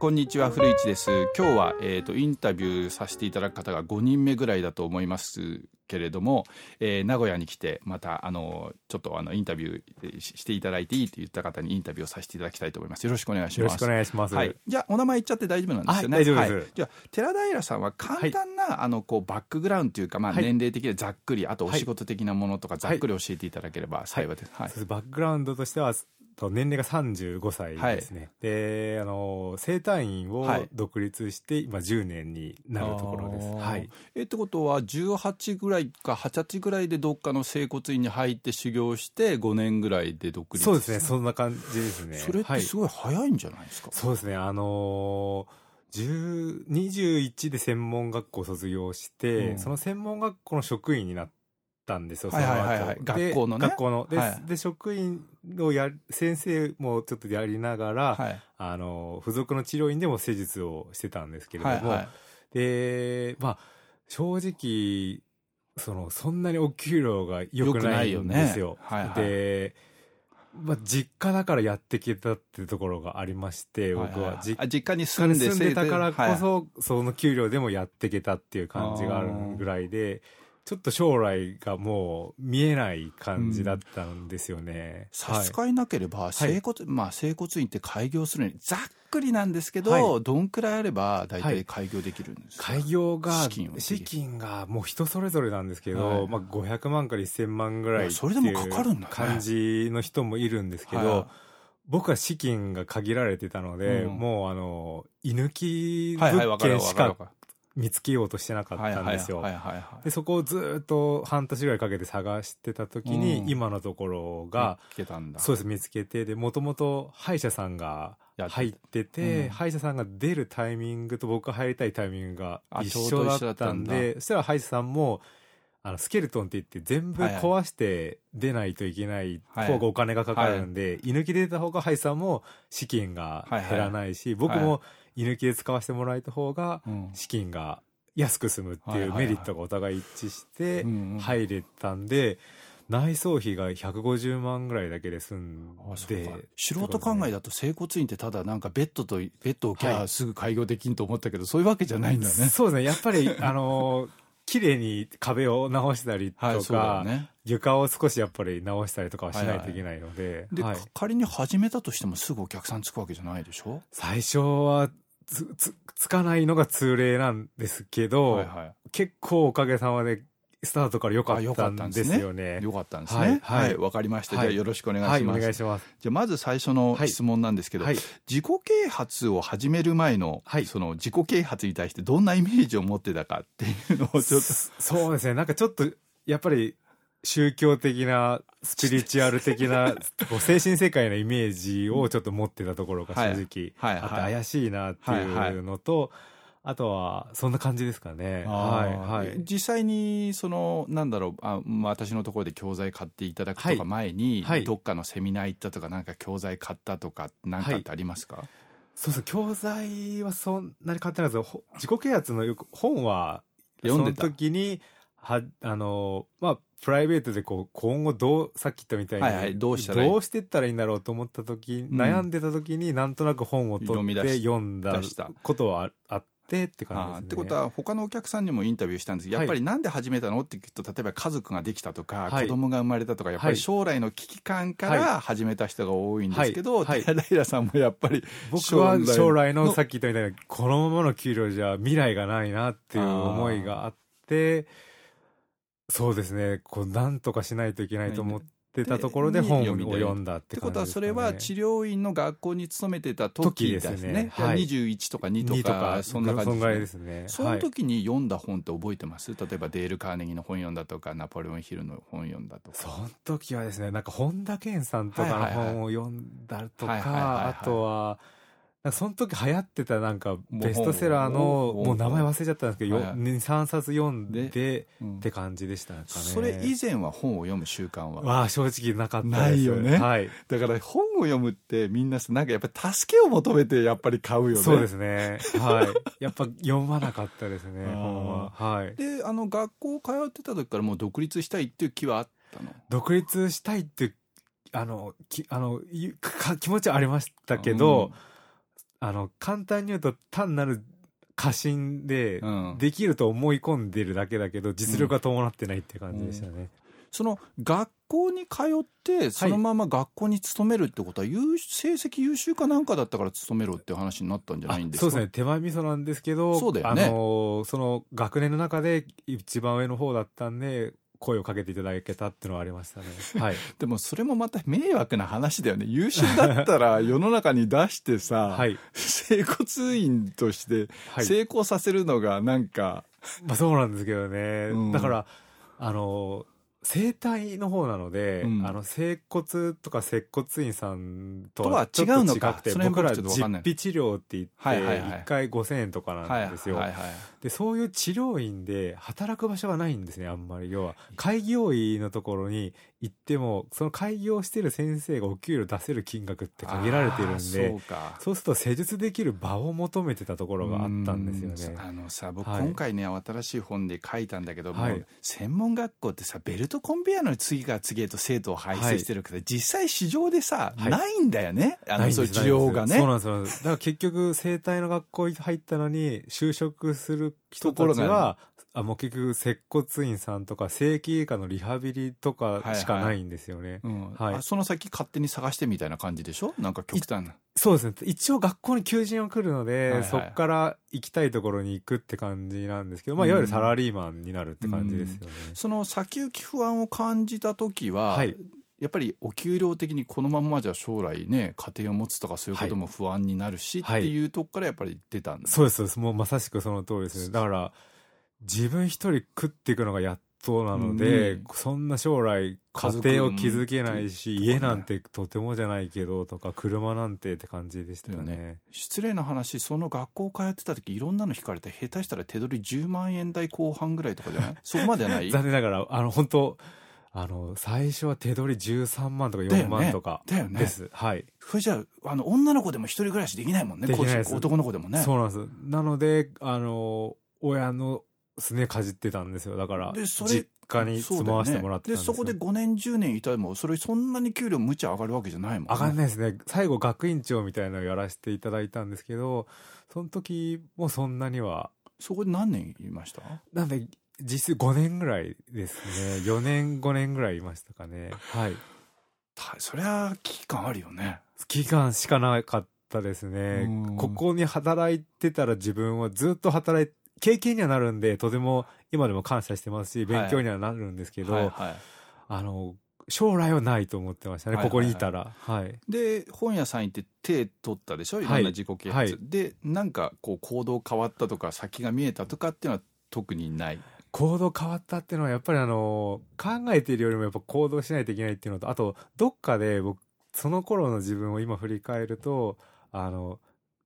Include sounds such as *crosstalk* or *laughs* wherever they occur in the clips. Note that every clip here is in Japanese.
こんにちは古市です。今日は、えーと、インタビューさせていただく方が5人目ぐらいだと思いますけれども、えー、名古屋に来てまたあのちょっとあのインタビューしていただいていいと言った方にインタビューをさせていただきたいと思います。よろしくお願いします。よろしくお願いします、はい、じゃあお名前言っちゃって大丈夫なんですよね。大丈夫です、はい、じゃあ寺平さんは簡単な、はい、あのこうバックグラウンドというかまあ年齢的でざっくり、あとお仕事的なものとかざっくり教えていただければ幸いです、はい。バックグラウンドとしてはと年齢が35歳ですね、はい、であの整体院を独立して今10年になるところです、はい、えってことは18ぐらいか二十歳ぐらいでどっかの整骨院に入って修行して5年ぐらいで独立そうですね。そんな感じですね。それってすごい早いんじゃないですか、はい、そうですね。あのー21で専門学校を卒業して、うん、その専門学校の職員になったんですよ、はいはいはいはい、学校のね。学校の。で、はい、で職員をや、先生もちょっとやりながら、はい、あの、付属の治療院でも施術をしてたんですけれども、はいはい、で、まあ、正直、その、そんなにお給料が良くないんですよ。よね。はいはい、で、まあ、実家だからやってきたっていうところがありまして、僕は。実家に住んで住んでたからこそ、その給料でもやってけたっていう感じがあるぐらいで、ちょっと将来がもう見えない感じだったんですよね。差し支えなければ、整骨、はい、まあ整骨院って開業するのにざっくりなんですけど、はい、どんくらいあれば大体開業できるんです開業が資金資金がもう人それぞれなんですけど、まあ500万から1000万ぐらいそれでもかかるんだ、感じの人もいるんですけど、僕は資金が限られてたので、うん、もうあの、居抜き物件しか見つけようとしてなかったんですよ。で、そこをずっと半年ぐらいかけて探してた時に、うん、今のところが、そうです、見つけて、で、もともと歯医者さんが入ってて、うん、歯医者さんが出るタイミングと僕が入りたいタイミングが一緒だったんで、そしたら歯医者さんも、あの、スケルトンって言って全部壊して出ないといけない方がお金がかかるんで、居抜きで出た方が歯医者さんも資金が減らないし、僕も居抜きで使わせてもらえた方が資金が安く済むっていうメリットがお互い一致して入れたんで、内装費が150万ぐらいだけで済んで。素人考えだと整骨院ってただなんかベッドと、ベッドを置きゃすぐ開業できんと思ったけど、そういうわけじゃないんだね。そうですね。やっぱり、あの綺麗に壁を直したりとか、はいね、床を少しやっぱり直したりとかはしないといけないので。で、はい、仮に始めたとしてもすぐお客さんつくわけじゃないでしょ？最初はつ、つ、つかないのが通例なんですけど、はいはい、結構おかげさまでスタートから良かったんですよね。良かったんですね。はい。わ、はい、かりました。じゃあよろしくお願いします。はい、お願いします。じゃあまず最初の質問なんですけど、はい、自己啓発を始める前の、はい、その自己啓発に対してどんなイメージを持ってたかっていうのをちょっと。そうですね。なんかちょっと、やっぱり宗教的な、スピリチュアル的な、*laughs* 精神世界のイメージをちょっと持ってたところが正直、はい、あって怪しいなっていうのと、あとは、そんな感じですかね。はい、はい。実際に、その、なんだろう、あ私のところで教材買っていただくとか前に、はい、どっかのセミナー行ったとか、なんか教材買ったとか、なんかってありますか、はい、そうそう、教材はそんなに買ってないです。けど、自己啓発のよく本は、読んでた。時に、は、あの、まあ、プライベートでこう、今後どう、さっき言ったみたいに、はいはい、どうしたらどうしていったらいいんだろうと思った時、うん、悩んでた時になんとなく本を取って読んだことはあってって感じですね。ってことは他のお客さんにもインタビューしたんです。けど、やっぱりなんで始めたのって聞くと、例えば家族ができたとか、はい、子供が生まれたとか、やっぱり将来の危機感から始めた人が多いんですけど、はい、*laughs* 寺平さんもやっぱり僕は将来のさっき言ったみたいな、このままの給料じゃ未来がないなっていう思いがあって、そうですね。こう、なんとかしないといけないと思ってたところで本を読んだって、ね、ってことは、それは治療院の学校に勤めてた時ですね。すね。はい、21とか2とか、とそんな感じですね。その時に読んだ本って覚えてます、例えばデール・カーネギーの本読んだとか、ナポレオン・ヒルの本読んだとか。その時はですね、なんか本田健さんとかの本を読んだとか、あとは、その時流行ってたなんかベストセラーのもう名前忘れちゃったんですけど、はいはい、3冊読んで、って感じでしたかね。それ以前は本を読む習慣は？わあ正直なかったです。ないよね。はい。だから本を読むってみんななんかやっぱり助けを求めてやっぱり買うよね。そうですね。はい。やっぱ読まなかったですね、*laughs* 本は。はい。で、あの学校通ってた時からもう独立したいっていう気はあったの？独立したいってあの、き、あの、*laughs* 気持ちはありましたけど、うんあの、簡単に言うと単なる過信で、できると思い込んでるだけだけど、実力が伴ってないって感じでしたね。うん。その学校に通ってそのまま学校に勤めるってことは、優成績優秀かなんかだったから勤めろっていう話になったんじゃないんですか？そうですね。手前味噌なんですけどそうだよね、あのその学年の中で一番上の方だったんで声をかけていただけたっていうのはありましたね。*laughs* はい。でもそれもまた迷惑な話だよね。優秀だったら世の中に出してさ、*laughs* はい、整骨院として成功させるのがなんか、はい、まあそうなんですけどね。うん、だから、あの、整体の方なので、うん、あの、整骨とか接骨院さんとは違うのか？って、僕ら実費治療って言って、1回5000円とかなんですよ。で、そういう治療院で働く場所がないんですね、あんまり。要は、開業医のところに行っても、その開業してる先生がお給料出せる金額って限られてるんで、そうそうすると施術できる場を求めてたところがあったんですよね。あのさ、僕、今回ね、新しい本で書いたんだけども、はい、専門学校ってさ、ベルトコンベヤの次から次へと生徒を輩出してるけど、はい、実際市場でさ、はい、ないんだよね。あの、そういう治療がね。そうなんですよ。だから結局、生体の学校入ったのに、就職する人たちは、あもう結局接骨院さんとか整形外科のリハビリとかしかないんですよね。はい、その先勝手に探してみたいな感じでしょ？なんか極端な。そうですね。一応学校に求人は来るので、はいはい、そこから行きたいところに行くって感じなんですけど、まあいわゆるサラリーマンになるって感じですよね。その先行き不安を感じた時は、はい、やっぱりお給料的にこのままじゃ将来ね家庭を持つとかそういうことも不安になるし、はい、っていうとこからやっぱり出たんです、そうですそうですもうまさしくその通りですねだから自分一人食っていくのがやっとなので、うん、そんな将来家庭を築けないし、家なんてとてもじゃないけどとか車なんてって感じでしたよね、ね、失礼な話その学校通ってた時いろんなの引かれて下手したら手取り10万円台後半ぐらいとかじゃない？*laughs* そこまでない？残念ながらあの本当あの、最初は手取り13万とか4万とかです。ね、はい。それじゃあ、あの、女の子でも一人暮らしできないもんね。男の子でもね。そうなんです。なので、あの、親のすねかじってたんですよ。だから、実家に住まわせてもらってたんですよ、ね、で、そこで5年、10年いたらも、それそんなに給料むちゃ上がるわけじゃないもんね。上がんないですね。最後学院長みたいなのをやらせていただいたんですけど、その時もそんなには。そこで何年いました？なんで、実質5年ぐらいですね。4年、5年ぐらいいましたかね。はい。そりゃ危機感あるよね。危機感しかなかったですね。ここに働いてたら自分はずっと働い経験にはなるんで、とても今でも感謝してますし、勉強にはなるんですけど、はいはいはい、あの、将来はないと思ってましたね、はいはいはい、ここにいたら。はい。で、本屋さん行って手取ったでしょ？いろんな自己啓発。はいはい、で、なんかこう行動変わったとか、先が見えたとかっていうのは特にない？行動変わったっていうのはやっぱりあの、考えているよりもやっぱ行動しないといけないっていうのと、あと、どっかで僕、その頃の自分を今振り返ると、あの、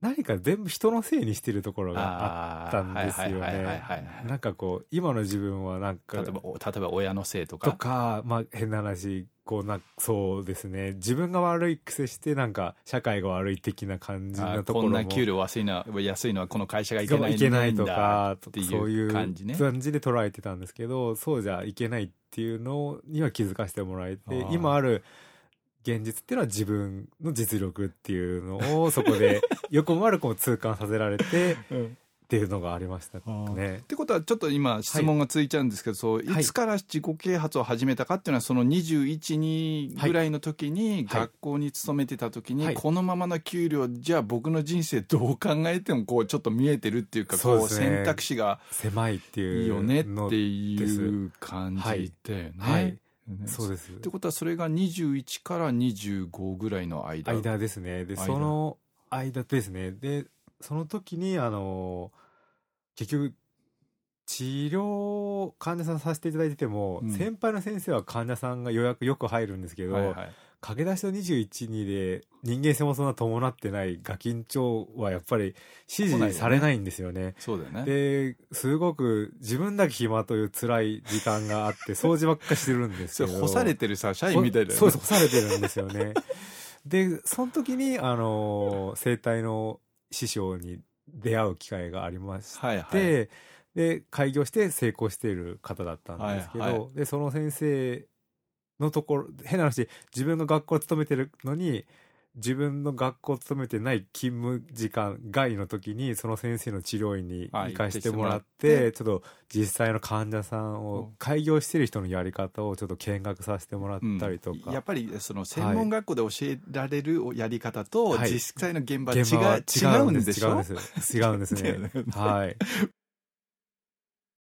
何か全部人のせいにしてるところがあったんですよね。なんかこう、今の自分はなんか。例えば、例えば親のせいとか？とか、まあ変な話、こうな、そうですね。自分が悪い癖して、なんか、社会が悪い的な感じのところも。こんな給料安いのは、安いのはこの会社がいけないいけないとか、っていう感じね。感じで捉えてたんですけど、そうじゃいけないっていうのには気づかせてもらえて、今ある、現実っていうのは自分の実力っていうのをそこで *laughs* 横も悪くも痛感させられて、っていうのがありましたね。ってことはちょっと今質問がついちゃうんですけど、そういつから自己啓発を始めたかっていうのはその21、2ぐらいの時に学校に勤めてた時に、このままの給料じゃあ僕の人生どう考えてもこうちょっと見えてるっていうかこう選択肢が狭いっていういいよねっていう感じでね。はいね、そうです。ってことはそれが21から25ぐらいの間間ですね。で、その間ですね。で、その時に、あの、結局、治療患者さんさせていただいてても、うん、先輩の先生は患者さんが予約よく入るんですけど、はいはい、駆け出しと21、2で人間性もそんな伴ってないガキンチョはやっぱり指示されないんですよね。ねそうだよね。で、すごく自分だけ暇という辛い時間があって、*laughs* 掃除ばっかしてるんですけど。干されてるさ、社員みたいだよね。そうです、干されてるんですよね。で、その時に、あの、生体の師匠に出会う機会がありまして、はいはい、で、開業して成功している方だったんですけど、はいはい、で、その先生のところ、変な話、自分が学校を勤めてるのに、自分の学校勤めてない勤務時間外の時にその先生の治療院に行かしてもらって、ちょっと実際の患者さんを開業してる人のやり方をちょっと見学させてもらったりとか、うん、やっぱりその専門学校で教えられるやり方と実際の現場違,、違うんでしょ？違うんです。違うんですね。*laughs* はい